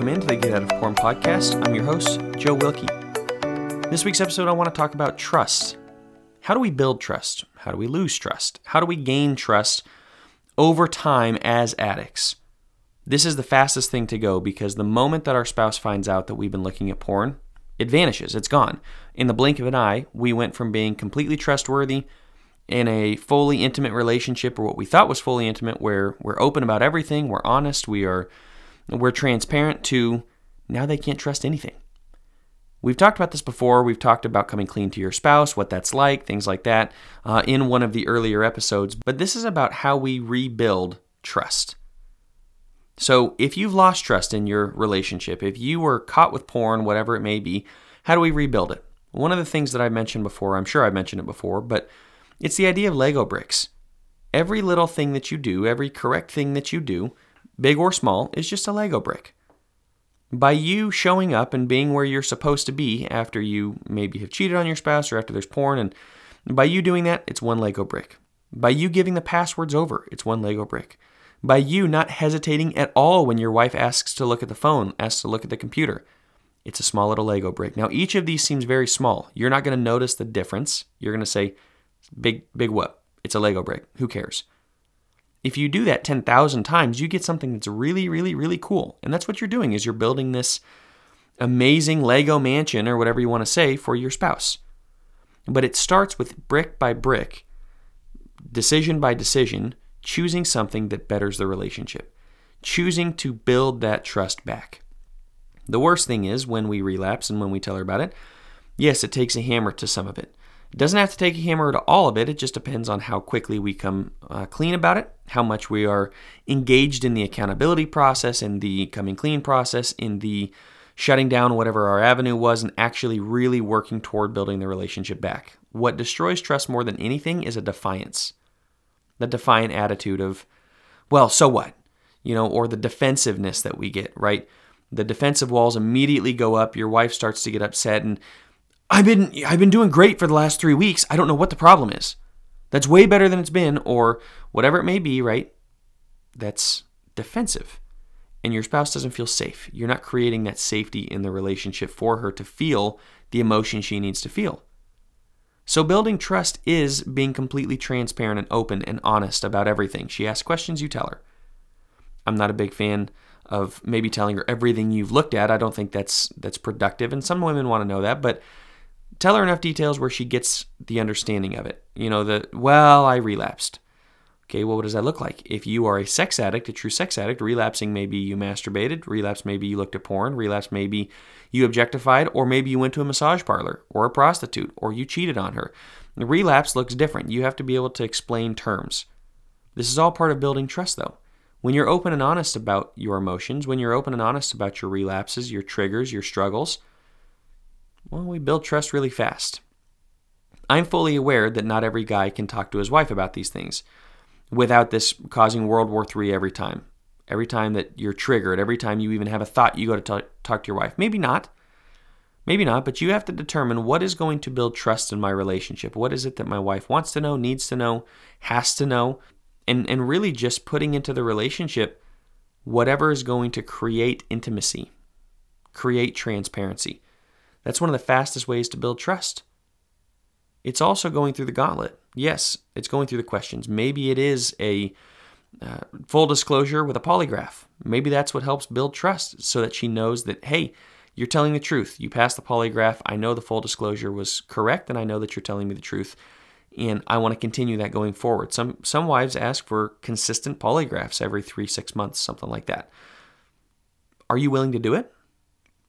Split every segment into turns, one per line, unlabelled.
welcome into the Get Out of Porn podcast. I'm your host, Joe Wilkie. This week's episode, I want to talk about trust. How do we build trust? How do we lose trust? How do we gain trust over time as addicts? This is the fastest thing to go because the moment that our spouse finds out that we've been looking at porn, it vanishes, it's gone. In the blink of an eye, we went from being completely trustworthy in a fully intimate relationship or what we thought was fully intimate where we're open about everything, we're honest, we are we're transparent to now they can't trust anything. We've talked about this before. We've talked about coming clean to your spouse, what that's like, things like that, uh, in one of the earlier episodes. But this is about how we rebuild trust. So, if you've lost trust in your relationship, if you were caught with porn, whatever it may be, how do we rebuild it? One of the things that I mentioned before, I'm sure I mentioned it before, but it's the idea of Lego bricks. Every little thing that you do, every correct thing that you do, big or small, is just a Lego brick. By you showing up and being where you're supposed to be after you maybe have cheated on your spouse or after there's porn, and by you doing that, it's one Lego brick. By you giving the passwords over, it's one Lego brick. By you not hesitating at all when your wife asks to look at the phone, asks to look at the computer, it's a small little Lego brick. Now, each of these seems very small. You're not going to notice the difference. You're going to say, big, big what? It's a Lego brick. Who cares? If you do that 10,000 times, you get something that's really, really, really cool. And that's what you're doing is you're building this amazing Lego mansion or whatever you want to say for your spouse. But it starts with brick by brick, decision by decision, choosing something that betters the relationship, choosing to build that trust back. The worst thing is when we relapse and when we tell her about it, yes, it takes a hammer to some of it. Doesn't have to take a hammer to all of it. It just depends on how quickly we come uh, clean about it, how much we are engaged in the accountability process, in the coming clean process, in the shutting down whatever our avenue was, and actually really working toward building the relationship back. What destroys trust more than anything is a defiance. The defiant attitude of, well, so what? You know, or the defensiveness that we get, right? The defensive walls immediately go up. Your wife starts to get upset, and I've been I've been doing great for the last 3 weeks. I don't know what the problem is. That's way better than it's been or whatever it may be, right? That's defensive. And your spouse doesn't feel safe. You're not creating that safety in the relationship for her to feel the emotion she needs to feel. So, building trust is being completely transparent and open and honest about everything. She asks questions, you tell her. I'm not a big fan of maybe telling her everything you've looked at. I don't think that's that's productive, and some women want to know that, but tell her enough details where she gets the understanding of it. You know, the, well, I relapsed. Okay, well, what does that look like? If you are a sex addict, a true sex addict, relapsing maybe you masturbated, relapse maybe you looked at porn, relapse maybe you objectified, or maybe you went to a massage parlor or a prostitute or you cheated on her. The relapse looks different. You have to be able to explain terms. This is all part of building trust, though. When you're open and honest about your emotions, when you're open and honest about your relapses, your triggers, your struggles, well, we build trust really fast. I'm fully aware that not every guy can talk to his wife about these things without this causing World War III every time. Every time that you're triggered, every time you even have a thought, you go to talk, talk to your wife. Maybe not. Maybe not, but you have to determine what is going to build trust in my relationship. What is it that my wife wants to know, needs to know, has to know? And, and really just putting into the relationship whatever is going to create intimacy, create transparency. That's one of the fastest ways to build trust. It's also going through the gauntlet. Yes, it's going through the questions. Maybe it is a uh, full disclosure with a polygraph. Maybe that's what helps build trust so that she knows that, hey, you're telling the truth. You passed the polygraph. I know the full disclosure was correct, and I know that you're telling me the truth. And I want to continue that going forward. Some some wives ask for consistent polygraphs every three, six months, something like that. Are you willing to do it?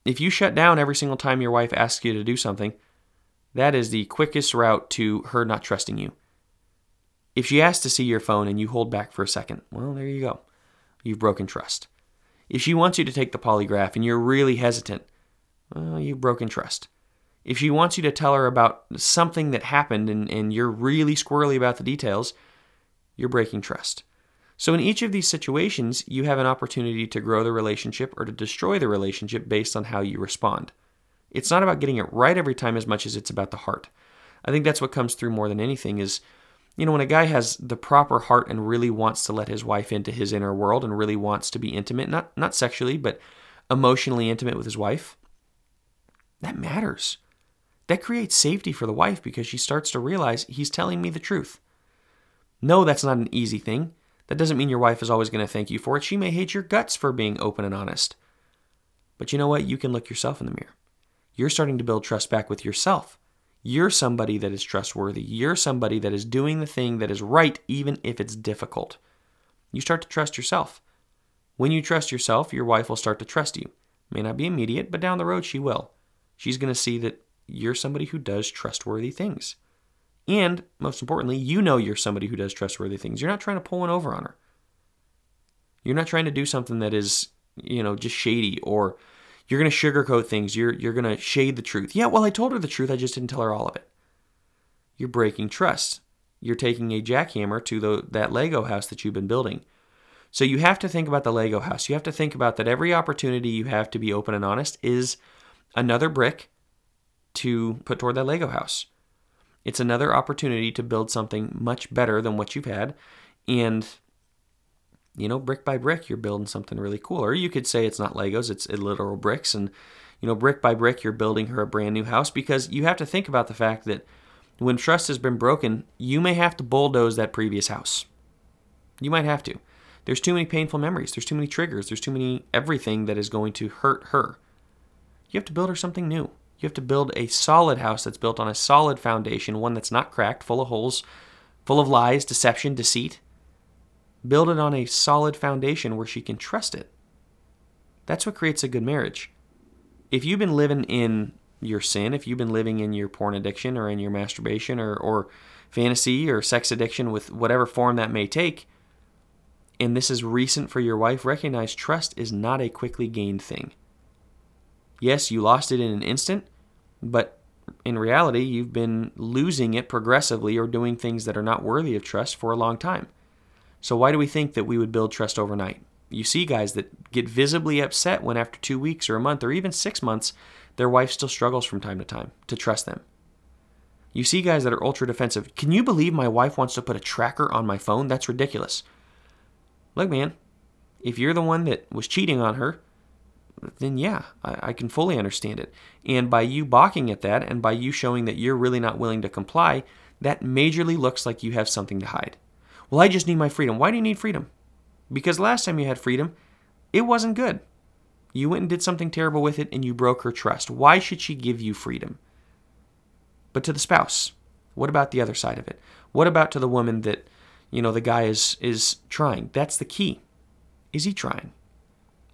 If you shut down every single time your wife asks you to do something, that is the quickest route to her not trusting you. If she asks to see your phone and you hold back for a second, well, there you go. You've broken trust. If she wants you to take the polygraph and you're really hesitant, well, you've broken trust. If she wants you to tell her about something that happened and, and you're really squirrely about the details, you're breaking trust. So, in each of these situations, you have an opportunity to grow the relationship or to destroy the relationship based on how you respond. It's not about getting it right every time as much as it's about the heart. I think that's what comes through more than anything is, you know, when a guy has the proper heart and really wants to let his wife into his inner world and really wants to be intimate, not not sexually, but emotionally intimate with his wife, that matters. That creates safety for the wife because she starts to realize he's telling me the truth. No, that's not an easy thing. That doesn't mean your wife is always going to thank you for it. She may hate your guts for being open and honest. But you know what? You can look yourself in the mirror. You're starting to build trust back with yourself. You're somebody that is trustworthy. You're somebody that is doing the thing that is right, even if it's difficult. You start to trust yourself. When you trust yourself, your wife will start to trust you. May not be immediate, but down the road she will. She's going to see that you're somebody who does trustworthy things. And most importantly, you know you're somebody who does trustworthy things. You're not trying to pull one over on her. You're not trying to do something that is, you know, just shady or you're going to sugarcoat things. You're you're going to shade the truth. Yeah, well, I told her the truth. I just didn't tell her all of it. You're breaking trust. You're taking a jackhammer to the, that Lego house that you've been building. So you have to think about the Lego house. You have to think about that every opportunity you have to be open and honest is another brick to put toward that Lego house. It's another opportunity to build something much better than what you've had. And, you know, brick by brick, you're building something really cool. Or you could say it's not Legos, it's uh, literal bricks. And, you know, brick by brick, you're building her a brand new house because you have to think about the fact that when trust has been broken, you may have to bulldoze that previous house. You might have to. There's too many painful memories. There's too many triggers. There's too many everything that is going to hurt her. You have to build her something new. You have to build a solid house that's built on a solid foundation, one that's not cracked, full of holes, full of lies, deception, deceit. Build it on a solid foundation where she can trust it. That's what creates a good marriage. If you've been living in your sin, if you've been living in your porn addiction or in your masturbation or, or fantasy or sex addiction with whatever form that may take, and this is recent for your wife, recognize trust is not a quickly gained thing. Yes, you lost it in an instant, but in reality, you've been losing it progressively or doing things that are not worthy of trust for a long time. So, why do we think that we would build trust overnight? You see guys that get visibly upset when after two weeks or a month or even six months, their wife still struggles from time to time to trust them. You see guys that are ultra defensive. Can you believe my wife wants to put a tracker on my phone? That's ridiculous. Look, man, if you're the one that was cheating on her, then yeah, I, I, can fully understand it. And by you balking at that and by you showing that you're really not willing to comply, that majorly looks like you have something to hide. Well, I just need my freedom. Why do you need freedom? Because last time you had freedom, it wasn't good. You went and did something terrible with it and you broke her trust. Why should she give you freedom? But to the spouse, what about the other side of it? What about to the woman that, you know, the guy is is trying? That's the key. Is he trying?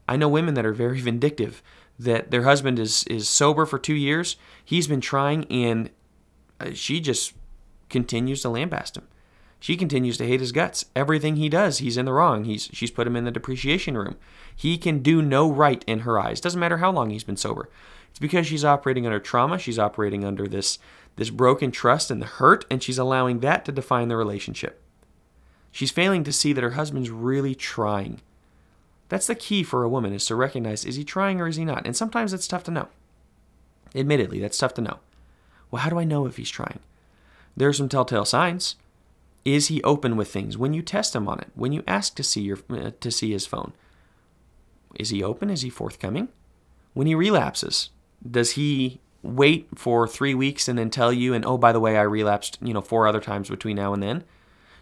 I know women that are very vindictive that their husband is is sober for 2 years. He's been trying and uh, she just continues to lambaste him. She continues to hate his guts. Everything he does, he's in the wrong. He's she's put him in the depreciation room. He can do no right in her eyes. Doesn't matter how long he's been sober. It's because she's operating under trauma. She's operating under this this broken trust and the hurt, and she's allowing that to define the relationship. She's failing to see that her husband's really trying. That's the key for a woman is to recognize is he trying or is he not? And sometimes it's tough to know. Admittedly, that's tough to know. Well, how do I know if he's trying? There are some telltale signs. Is he open with things when you test him on it? When you ask to see your uh, to see his phone? Is he open? Is he forthcoming? When he relapses, does he wait for 3 weeks and then tell you and oh by the way I relapsed, you know, four other times between now and then?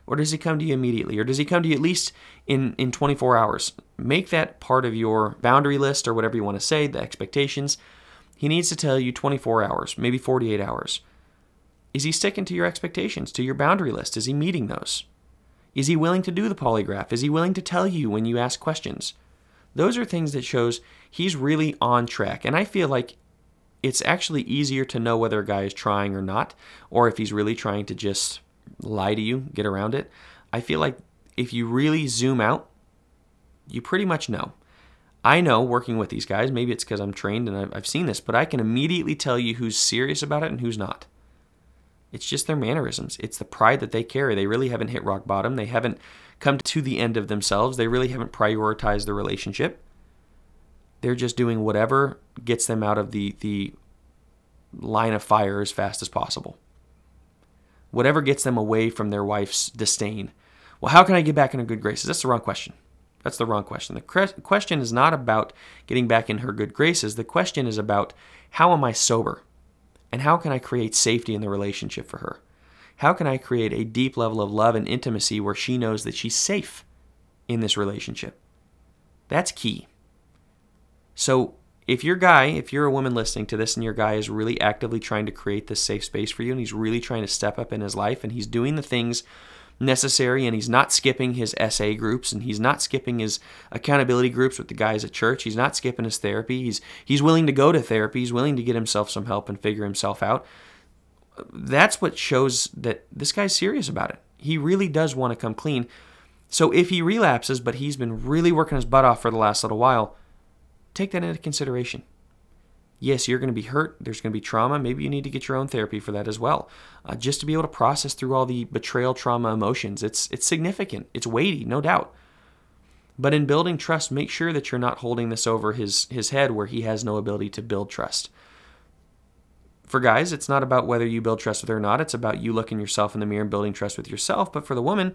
Or does he come to you immediately? Or does he come to you at least in, in 24 hours? Make that part of your boundary list or whatever you want to say, the expectations. He needs to tell you 24 hours, maybe 48 hours. Is he sticking to your expectations, to your boundary list? Is he meeting those? Is he willing to do the polygraph? Is he willing to tell you when you ask questions? Those are things that shows he's really on track. And I feel like it's actually easier to know whether a guy is trying or not, or if he's really trying to just lie to you, get around it. I feel like if you really zoom out, you pretty much know. I know working with these guys, maybe it's because I'm trained and I've seen this, but I can immediately tell you who's serious about it and who's not. It's just their mannerisms. It's the pride that they carry. They really haven't hit rock bottom. They haven't come to the end of themselves. They really haven't prioritized the relationship. They're just doing whatever gets them out of the, the line of fire as fast as possible whatever gets them away from their wife's disdain. Well, how can I get back in her good graces? That's the wrong question. That's the wrong question. The question is not about getting back in her good graces. The question is about how am I sober? And how can I create safety in the relationship for her? How can I create a deep level of love and intimacy where she knows that she's safe in this relationship? That's key. So, if your guy, if you're a woman listening to this and your guy is really actively trying to create this safe space for you and he's really trying to step up in his life and he's doing the things necessary and he's not skipping his SA groups and he's not skipping his accountability groups with the guys at church. He's not skipping his therapy. He's he's willing to go to therapy. He's willing to get himself some help and figure himself out. That's what shows that this guy's serious about it. He really does want to come clean. So if he relapses, but he's been really working his butt off for the last little while, take that into consideration yes, you're going to be hurt. There's going to be trauma. Maybe you need to get your own therapy for that as well, uh, just to be able to process through all the betrayal trauma emotions. It's it's significant. It's weighty, no doubt. But in building trust, make sure that you're not holding this over his his head where he has no ability to build trust. For guys, it's not about whether you build trust with her or not. It's about you looking yourself in the mirror and building trust with yourself. But for the woman,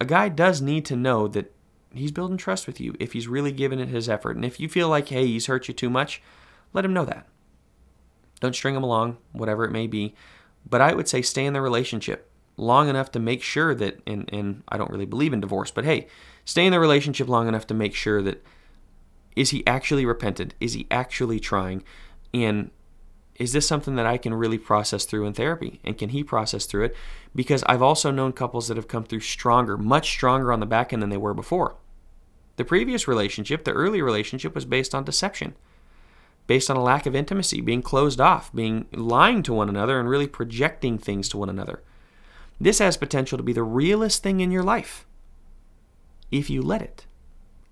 a guy does need to know that he's building trust with you if he's really giving it his effort. And if you feel like, hey, he's hurt you too much, let him know that. Don't string him along, whatever it may be. But I would say stay in the relationship long enough to make sure that, and, and I don't really believe in divorce, but hey, stay in the relationship long enough to make sure that is he actually repented? Is he actually trying? And is this something that I can really process through in therapy? And can he process through it? Because I've also known couples that have come through stronger, much stronger on the back end than they were before. The previous relationship, the early relationship, was based on deception based on a lack of intimacy, being closed off, being lying to one another, and really projecting things to one another. This has potential to be the realest thing in your life if you let it,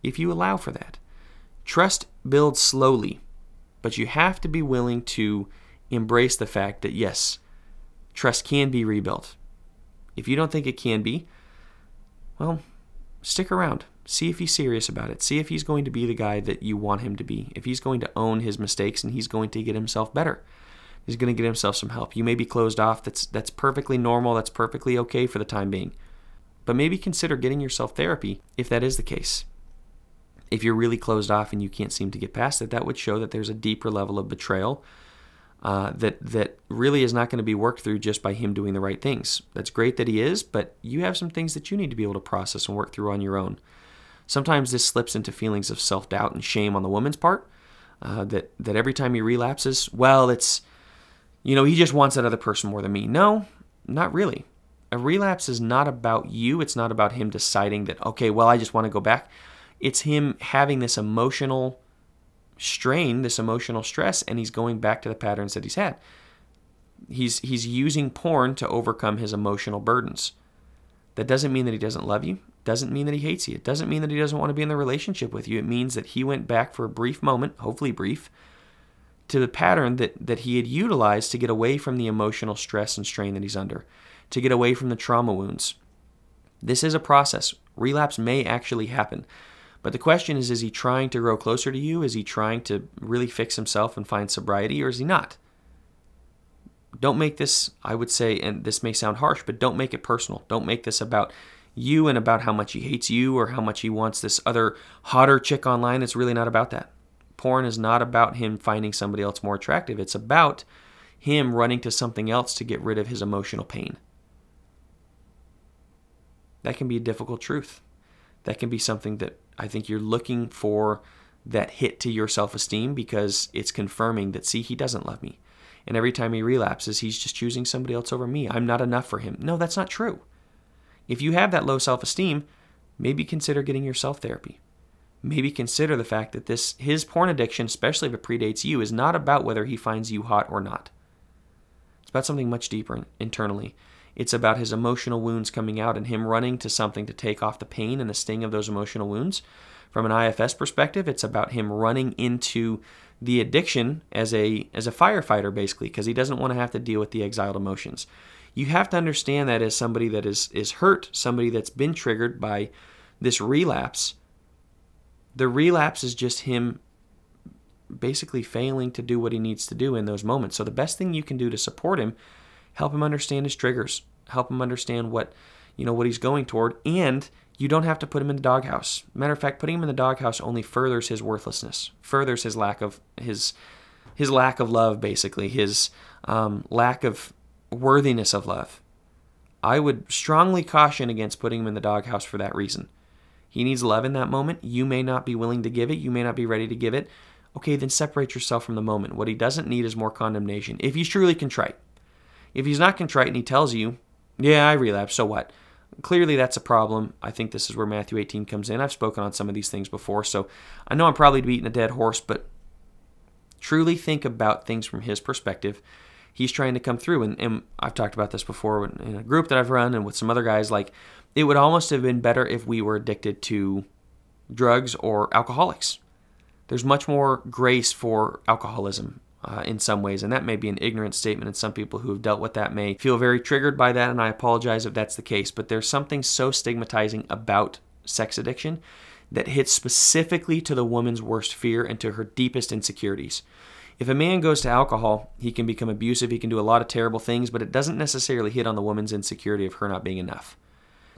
if you allow for that. Trust builds slowly, but you have to be willing to embrace the fact that yes, trust can be rebuilt. If you don't think it can be, well, stick around. See if he's serious about it. See if he's going to be the guy that you want him to be. If he's going to own his mistakes and he's going to get himself better. He's going to get himself some help. You may be closed off. That's that's perfectly normal. That's perfectly okay for the time being. But maybe consider getting yourself therapy if that is the case. If you're really closed off and you can't seem to get past it, that would show that there's a deeper level of betrayal uh, that that really is not going to be worked through just by him doing the right things. That's great that he is, but you have some things that you need to be able to process and work through on your own. Sometimes this slips into feelings of self doubt and shame on the woman's part. Uh, that that every time he relapses, well, it's you know he just wants that other person more than me. No, not really. A relapse is not about you. It's not about him deciding that okay, well, I just want to go back. It's him having this emotional strain, this emotional stress, and he's going back to the patterns that he's had. He's he's using porn to overcome his emotional burdens. That doesn't mean that he doesn't love you doesn't mean that he hates you. It doesn't mean that he doesn't want to be in the relationship with you. It means that he went back for a brief moment, hopefully brief, to the pattern that, that he had utilized to get away from the emotional stress and strain that he's under, to get away from the trauma wounds. This is a process. Relapse may actually happen. But the question is is he trying to grow closer to you? Is he trying to really fix himself and find sobriety, or is he not? Don't make this, I would say, and this may sound harsh, but don't make it personal. Don't make this about you and about how much he hates you or how much he wants this other hotter chick online. It's really not about that. Porn is not about him finding somebody else more attractive. It's about him running to something else to get rid of his emotional pain. That can be a difficult truth. That can be something that I think you're looking for that hit to your self esteem because it's confirming that, see, he doesn't love me. And every time he relapses, he's just choosing somebody else over me. I'm not enough for him. No, that's not true. If you have that low self esteem, maybe consider getting yourself therapy. Maybe consider the fact that this his porn addiction, especially if it predates you, is not about whether he finds you hot or not. It's about something much deeper internally. It's about his emotional wounds coming out and him running to something to take off the pain and the sting of those emotional wounds. From an IFS perspective, it's about him running into the addiction as a as a firefighter basically because he doesn't want to have to deal with the exiled emotions you have to understand that as somebody that is is hurt, somebody that's been triggered by this relapse. The relapse is just him basically failing to do what he needs to do in those moments. So the best thing you can do to support him, help him understand his triggers, help him understand what you know, what he's going toward. And you don't have to put him in the doghouse. Matter of fact, putting him in the doghouse only furthers his worthlessness, furthers his lack of his his lack of love, basically his um, lack of worthiness of love. I would strongly caution against putting him in the doghouse for that reason. He needs love in that moment. You may not be willing to give it. You may not be ready to give it. Okay, then separate yourself from the moment. What he doesn't need is more condemnation. If he's truly contrite. If he's not contrite and he tells you, yeah, I relapsed, so what? Clearly, that's a problem. I think this is where Matthew 18 comes in. I've spoken on some of these things before, so I know I'm probably beating a dead horse, but truly think about things from his perspective. He's trying to come through, and, and I've talked about this before in a group that I've run and with some other guys. Like, it would almost have been better if we were addicted to drugs or alcoholics. There's much more grace for alcoholism uh, in some ways, and that may be an ignorant statement, and some people who have dealt with that may feel very triggered by that, and I apologize if that's the case. But there's something so stigmatizing about sex addiction that hits specifically to the woman's worst fear and to her deepest insecurities. If a man goes to alcohol, he can become abusive, he can do a lot of terrible things, but it doesn't necessarily hit on the woman's insecurity of her not being enough.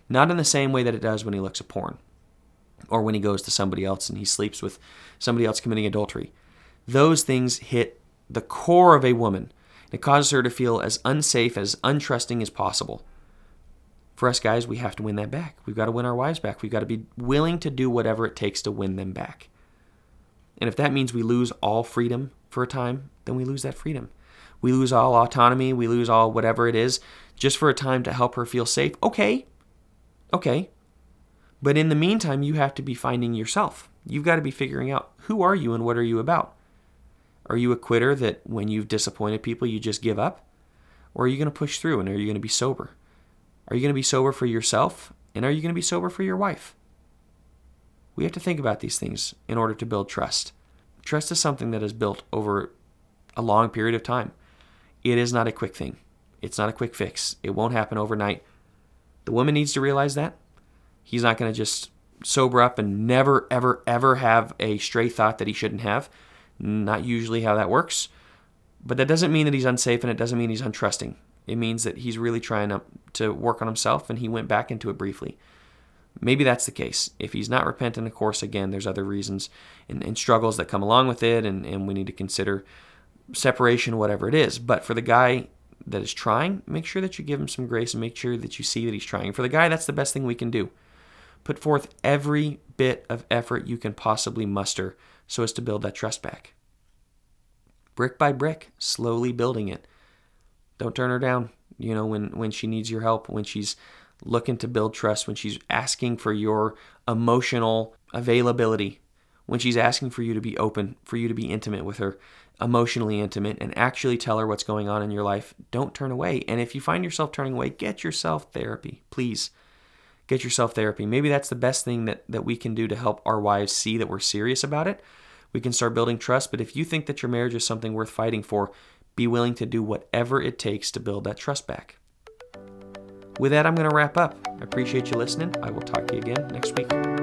Not in the same way that it does when he looks at porn or when he goes to somebody else and he sleeps with somebody else committing adultery. Those things hit the core of a woman. It causes her to feel as unsafe, as untrusting as possible for us guys, we have to win that back. We've got to win our wives back. We've got to be willing to do whatever it takes to win them back. And if that means we lose all freedom for a time, then we lose that freedom. We lose all autonomy, we lose all whatever it is just for a time to help her feel safe. Okay. Okay. But in the meantime, you have to be finding yourself. You've got to be figuring out who are you and what are you about? Are you a quitter that when you've disappointed people, you just give up? Or are you going to push through and are you going to be sober? Are you going to be sober for yourself? And are you going to be sober for your wife? We have to think about these things in order to build trust. Trust is something that is built over a long period of time. It is not a quick thing, it's not a quick fix. It won't happen overnight. The woman needs to realize that. He's not going to just sober up and never, ever, ever have a stray thought that he shouldn't have. Not usually how that works. But that doesn't mean that he's unsafe and it doesn't mean he's untrusting. It means that he's really trying to, to work on himself and he went back into it briefly. Maybe that's the case. If he's not repentant, of course, again, there's other reasons and, and struggles that come along with it, and, and we need to consider separation, whatever it is. But for the guy that is trying, make sure that you give him some grace and make sure that you see that he's trying. For the guy, that's the best thing we can do. Put forth every bit of effort you can possibly muster so as to build that trust back. Brick by brick, slowly building it. Don't turn her down. You know, when when she needs your help, when she's looking to build trust, when she's asking for your emotional availability, when she's asking for you to be open, for you to be intimate with her, emotionally intimate, and actually tell her what's going on in your life, don't turn away. And if you find yourself turning away, get yourself therapy, please. Get yourself therapy. Maybe that's the best thing that, that we can do to help our wives see that we're serious about it. We can start building trust. But if you think that your marriage is something worth fighting for, be willing to do whatever it takes to build that trust back. With that, I'm going to wrap up. I appreciate you listening. I will talk to you again next week.